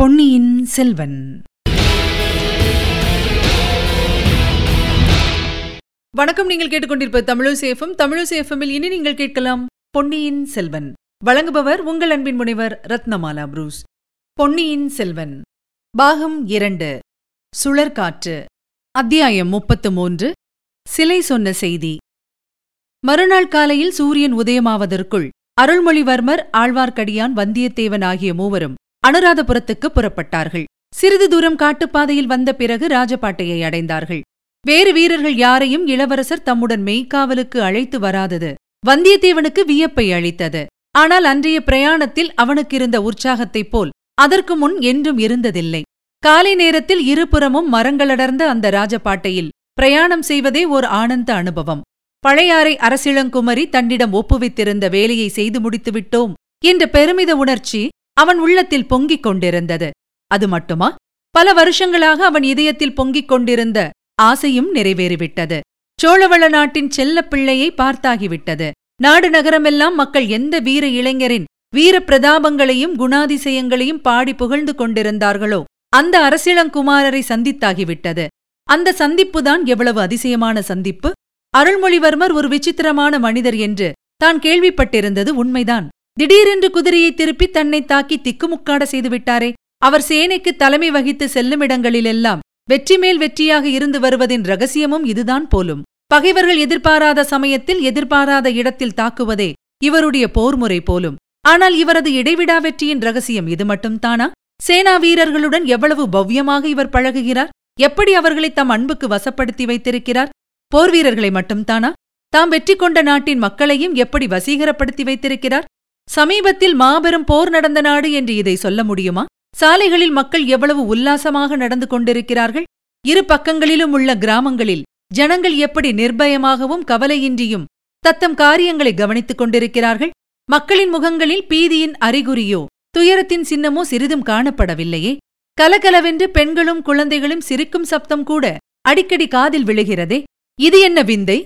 பொன்னியின் செல்வன். வணக்கம் நீங்கள் கேட்டுக்கொண்டிருப்ப தமிழசேஃபம் தமிழசேஃபமில் இனி நீங்கள் கேட்கலாம் பொன்னியின் செல்வன். வழங்குபவர் உங்கள் அன்பின் முனைவர் ரத்னமாலா புரூஸ். பொன்னியின் செல்வன். பாகம் இரண்டு. சுழற்காற்று. அத்தியாயம் முப்பத்து மூன்று. சிலை சொன்ன செய்தி. மறுநாள் காலையில் சூரியன் உதயமாவதற்குள் அருள்மொழிவர்மர் ஆழ்வார்க்கடியான் வந்தியத்தேவன் ஆகிய மூவரும் அனுராதபுரத்துக்கு புறப்பட்டார்கள். சிறிது தூரம் காட்டுப்பாதையில் வந்த பிறகு ராஜபாட்டையை அடைந்தார்கள். வேறு வீரர்கள் யாரையும் இளவரசர் தம்முடன் மெய்க்காவலுக்கு அழைத்து வராதது. வந்தியத்தேவனுக்கு வியப்பை அளித்தது. ஆனால் அன்றைய பிரயாணத்தில் அவனுக்கிருந்த உற்சாகத்தைப் போல் அதற்கு முன் என்றும் இருந்ததில்லை. காலை நேரத்தில் இருபுறமும் மரங்களடர்ந்த அந்த ராஜபாட்டையில் பிரயாணம் செய்வதே ஓர் ஆனந்த அனுபவம். பழையாறை அரசிளங்குமரி தன்னிடம் ஒப்புவித்திருந்த வேலையை செய்து முடித்துவிட்டோம் என்ற பெருமித உணர்ச்சி அவன் உள்ளத்தில் பொங்கிக் கொண்டிருந்தது. அது மட்டுமா? பல வருஷங்களாக அவன் இதயத்தில் பொங்கிக் கொண்டிருந்த ஆசையும் நிறைவேறிவிட்டது. சோழவள நாட்டின் செல்லப் பிள்ளையை பார்த்தாகிவிட்டது. நாடு நகரமெல்லாம் மக்கள் எந்த வீர இளைஞரின் வீர பிரதாபங்களையும் குணாதிசயங்களையும் பாடி புகழ்ந்து கொண்டிருந்தார்களோ அந்த அரசிளங்குமாரரை சந்தித்தாகிவிட்டது. அந்த சந்திப்புதான் எவ்வளவு அதிசயமான சந்திப்பு! அருள்மொழிவர்மர் ஒரு விசித்திரமான மனிதர் என்று தான் கேள்விப்பட்டிருந்தது உண்மைதான். திடீரென்று குதிரையை திருப்பி தன்னை தாக்கி திக்குமுக்காட செய்துவிட்டாரே அவர் சேனைக்கு தலைமை வகித்து செல்லுமிடங்களிலெல்லாம் வெற்றி மேல் வெற்றியாக இருந்து வருவதின் ரகசியமும் இதுதான் போலும். பகைவர்கள் எதிர்பாராத சமயத்தில் எதிர்பாராத இடத்தில் தாக்குவதே இவருடைய போர்முறை போலும். ஆனால் இவரது இடைவிடா வெற்றியின் ரகசியம் இது மட்டும்தானா? சேனா வீரர்களுடன் எவ்வளவு பவ்யமாக இவர் பழகுகிறார்? எப்படி அவர்களை தம் அன்புக்கு வசப்படுத்தி வைத்திருக்கிறார்? போர் வீரர்களை மட்டும்தானா? தாம் வெற்றி கொண்ட நாட்டின் மக்களையும் எப்படி வசீகரப்படுத்தி வைத்திருக்கிறார்? சமீபத்தில் மாபெரும் போர் நடந்த நாடு என்று இதை சொல்ல முடியுமா? சாலைகளில் மக்கள் எவ்வளவு உல்லாசமாக நடந்து கொண்டிருக்கிறார்கள்? இரு பக்கங்களிலும் உள்ள கிராமங்களில் ஜனங்கள் எப்படி நிர்பயமாகவும் கவலையின்றியும் தத்தம் காரியங்களை கவனித்துக் கொண்டிருக்கிறார்கள்? மக்களின் முகங்களில் பீதியின் அறிகுறியோ துயரத்தின் சின்னமோ சிறிதும் காணப்படவில்லையே? கலகலவென்று பெண்களும் குழந்தைகளும் சிரிக்கும் சப்தம் கூட அடிக்கடி காதில் விழுகிறதே? இது என்ன விந்தை?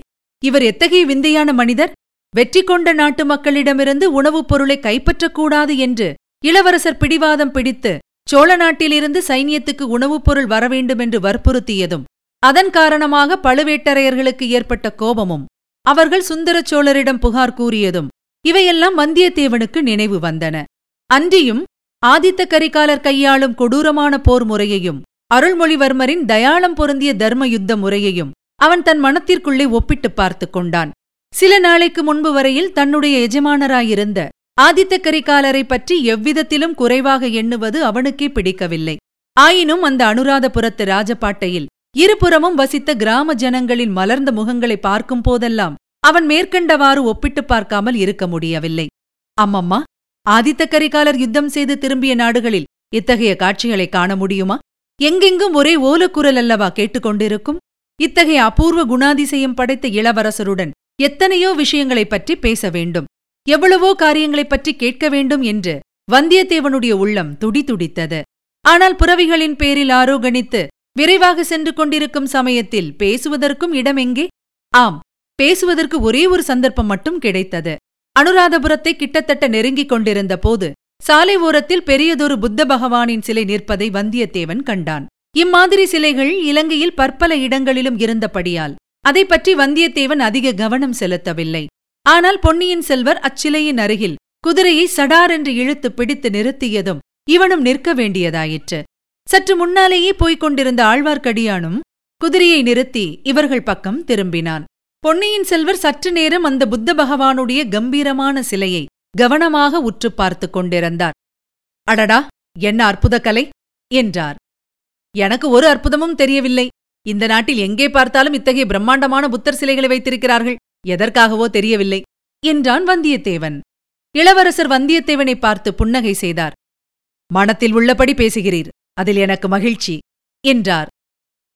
இவர் எத்தகைய விந்தையான மனிதர்? வெற்றி கொண்ட நாட்டு மக்களிடமிருந்து உணவுப் பொருளை கைப்பற்றக்கூடாது என்று இளவரசர் பிடிவாதம் பிடித்து சோழ நாட்டிலிருந்து சைனியத்துக்கு உணவுப் பொருள் வரவேண்டுமென்று வற்புறுத்தியதும் அதன் காரணமாக பழுவேட்டரையர்களுக்கு ஏற்பட்ட கோபமும் அவர்கள் சுந்தர சோழரிடம் புகார் கூறியதும் இவையெல்லாம் வந்தியத்தேவனுக்கு நினைவு வந்தன. அன்றியும் ஆதித்த கரிகாலர் கையாளும் கொடூரமான போர் முறையையும் அருள்மொழிவர்மரின் தயாளம் பொருந்திய தர்ம யுத்த முறையையும் அவன் தன் மனத்திற்குள்ளே ஒப்பிட்டுப் பார்த்துக் கொண்டான். சில நாளைக்கு முன்பு வரையில் தன்னுடைய எஜமானராயிருந்த ஆதித்த கரிகாலரை பற்றி எவ்விதத்திலும் குறைவாக எண்ணுவது அவனுக்கே பிடிக்கவில்லை. ஆயினும் அந்த அனுராதபுரத்து ராஜபாட்டையில் இருபுறமும் வசித்த கிராம ஜனங்களின் மலர்ந்த முகங்களை பார்க்கும் போதெல்லாம் அவன் மேற்கண்டவாறு ஒப்பிட்டுப் பார்க்காமல் இருக்க முடியவில்லை. அம்மம்மா ஆதித்த கரிகாலர் யுத்தம் செய்து திரும்பிய நாடுகளில் இத்தகைய காட்சிகளை காண முடியுமா? எங்கெங்கும் ஒரே ஓலக்குரல் அல்லவா கேட்டுக்கொண்டிருக்கும் இத்தகைய அபூர்வ குணாதிசயம் படைத்த இளவரசருடன் எத்தனையோ விஷயங்களைப் பற்றி பேச வேண்டும். எவ்வளவோ காரியங்களைப் பற்றி கேட்க வேண்டும் என்று வந்தியத்தேவனுடைய உள்ளம் துடிதுடித்தது ஆனால் புறவிகளின் பேரில் ஆரோகணித்து விரைவாக சென்று கொண்டிருக்கும் சமயத்தில் பேசுவதற்கும் இடமெங்கே ஆம் பேசுவதற்கு ஒரே ஒரு சந்தர்ப்பம் மட்டும் கிடைத்தது. அனுராதபுரத்தை கிட்டத்தட்ட நெருங்கிக் கொண்டிருந்த போது சாலை ஓரத்தில் பெரியதொரு புத்த பகவானின் சிலை நிற்பதை வந்தியத்தேவன் கண்டான். இம்மாதிரி சிலைகள் இலங்கையில் பற்பல இடங்களிலும் இருந்தபடியால் அதை பற்றி வந்தியத்தேவன் அதிக கவனம் செலுத்தவில்லை. ஆனால் பொன்னியின் செல்வர் அச்சிலையின் அருகில் குதிரையை சடாரென்று இழுத்து பிடித்து நிறுத்தியதும் இவனும் நிற்க வேண்டியதாயிற்று. சற்று முன்னாலேயே போய்க் கொண்டிருந்த ஆழ்வார்க்கடியானும் குதிரையை நிறுத்தி இவர்கள் பக்கம் திரும்பினான். பொன்னியின் செல்வர் சற்று நேரம் அந்த புத்த பகவானுடைய கம்பீரமான சிலையை கவனமாக உற்று பார்த்து கொண்டிருந்தார். அடடா என்ன அற்புத கலை என்றார். எனக்கு ஒரு அற்புதமும் தெரியவில்லை. இந்த நாட்டில் எங்கே பார்த்தாலும் இத்தகைய பிரம்மாண்டமான புத்தர் சிலைகளை வைத்திருக்கிறார்கள்? எதற்காகவோ தெரியவில்லை. என்றான் வந்தியத்தேவன். இளவரசர் வந்தியத்தேவனை பார்த்து புன்னகை செய்தார். மனத்தில் உள்ளபடி பேசுகிறீர். அதில் எனக்கு மகிழ்ச்சி என்றார்.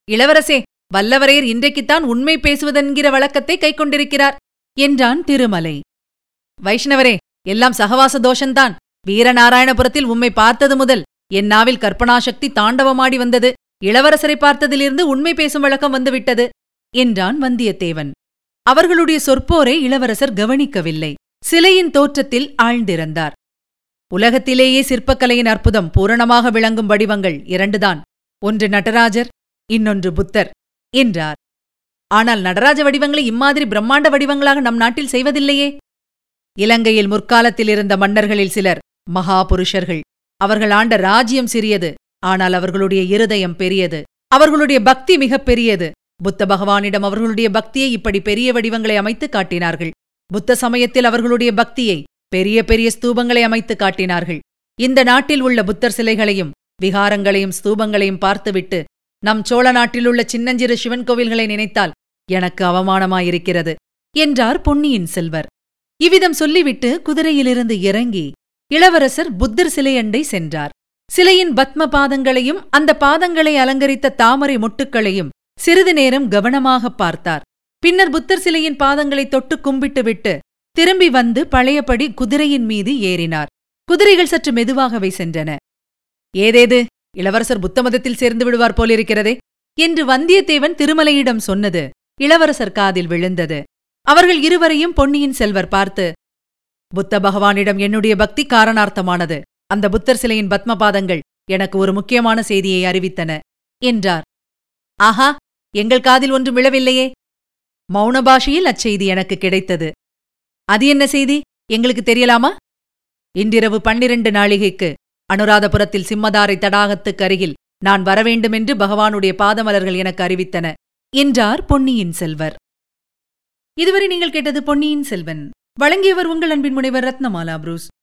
இளவரசே வல்லவரையர் இன்றைக்குத்தான் உண்மை பேசுவதென்கிற வழக்கத்தை கைக்கொண்டிருக்கிறார் என்றான் திருமலை. வைஷ்ணவரே எல்லாம் சகவாச தோஷந்தான். வீரநாராயணபுரத்தில் உம்மை பார்த்தது முதல் என் நாவில் கற்பனாசக்தி தாண்டவமாடி வந்தது. இளவரசரை பார்த்ததிலிருந்து உண்மை பேசும் வழக்கம் வந்துவிட்டது என்றான் வந்தியத்தேவன். அவர்களுடைய சொற்போரை இளவரசர் கவனிக்கவில்லை. சிலையின் தோற்றத்தில் ஆழ்ந்திருந்தார். உலகத்திலேயே சிற்பக்கலையின் அற்புதம் பூரணமாக விளங்கும் வடிவங்கள் இரண்டுதான். ஒன்று நடராஜர் இன்னொன்று புத்தர் என்றார். ஆனால் நடராஜ வடிவங்களை இம்மாதிரி பிரம்மாண்ட வடிவங்களாக நம் நாட்டில் செய்வதில்லையே? இலங்கையில் முற்காலத்தில் இருந்த மன்னர்களில் சிலர் மகா புருஷர்கள் அவர்கள் ஆண்ட ராஜ்யம் சிறியது. ஆனால் அவர்களுடைய இருதயம் பெரியது. அவர்களுடைய பக்தி மிகப் பெரியது. புத்த பகவானிடம் அவர்களுடைய பக்தியை இப்படி பெரிய வடிவங்களை அமைத்து காட்டினார்கள். புத்த சமயத்தில் அவர்களுடைய பக்தியை பெரிய பெரிய ஸ்தூபங்களை அமைத்து காட்டினார்கள். இந்த நாட்டில் உள்ள புத்தர் சிலைகளையும் விகாரங்களையும் ஸ்தூபங்களையும் பார்த்துவிட்டு நம் சோழ நாட்டிலுள்ள சின்னஞ்சிறு சிவன் கோவில்களை நினைத்தால் எனக்கு அவமானமாயிருக்கிறது என்றார் பொன்னியின் செல்வர். இவ்விதம் சொல்லிவிட்டு குதிரையிலிருந்து இறங்கி இளவரசர் புத்தர் சிலையண்டை சென்றார். சிலையின் பத்ம பாதங்களையும் அந்த பாதங்களை அலங்கரித்த தாமரை மொட்டுக்களையும் சிறிது நேரம் கவனமாகப் பார்த்தார். பின்னர் புத்தர் சிலையின் பாதங்களை தொட்டு கும்பிட்டுவிட்டு திரும்பி வந்து பழையபடி குதிரையின் மீது ஏறினார். குதிரைகள் சற்று மெதுவாகவே சென்றன. ஏதேது? இளவரசர் புத்த மதத்தில் சேர்ந்து விடுவார் போலிருக்கிறதே என்று வந்தியத்தேவன் திருமலையிடம் சொன்னது இளவரசர் காதில் விழுந்தது. அவர்கள் இருவரையும் பொன்னியின் செல்வர் பார்த்து புத்த பகவானிடம் என்னுடைய பக்தி காரணார்த்தமானது. அந்த புத்தர் சிலையின் பத்மபாதங்கள் எனக்கு ஒரு முக்கியமான செய்தியை அறிவித்தன என்றார். ஆஹா எங்கள் காதில் ஒன்றும் விழவில்லையே. மௌன பாஷையில் அச்செய்தி எனக்கு கிடைத்தது. அது என்ன செய்தி? எங்களுக்கு தெரியலாமா? இன்றிரவு பன்னிரண்டு நாழிகைக்கு அனுராதபுரத்தில் சிம்மதாரை தடாகத்துக்கு அருகில் நான் வரவேண்டுமென்று பகவானுடைய பாதமலர்கள் எனக்கு அறிவித்தன என்றார் பொன்னியின் செல்வர். இதுவரை நீங்கள் கேட்டது பொன்னியின் செல்வன். வழங்கியவர் உங்கள் அன்பின் முனைவர் ரத்னமாலா புரூஸ்.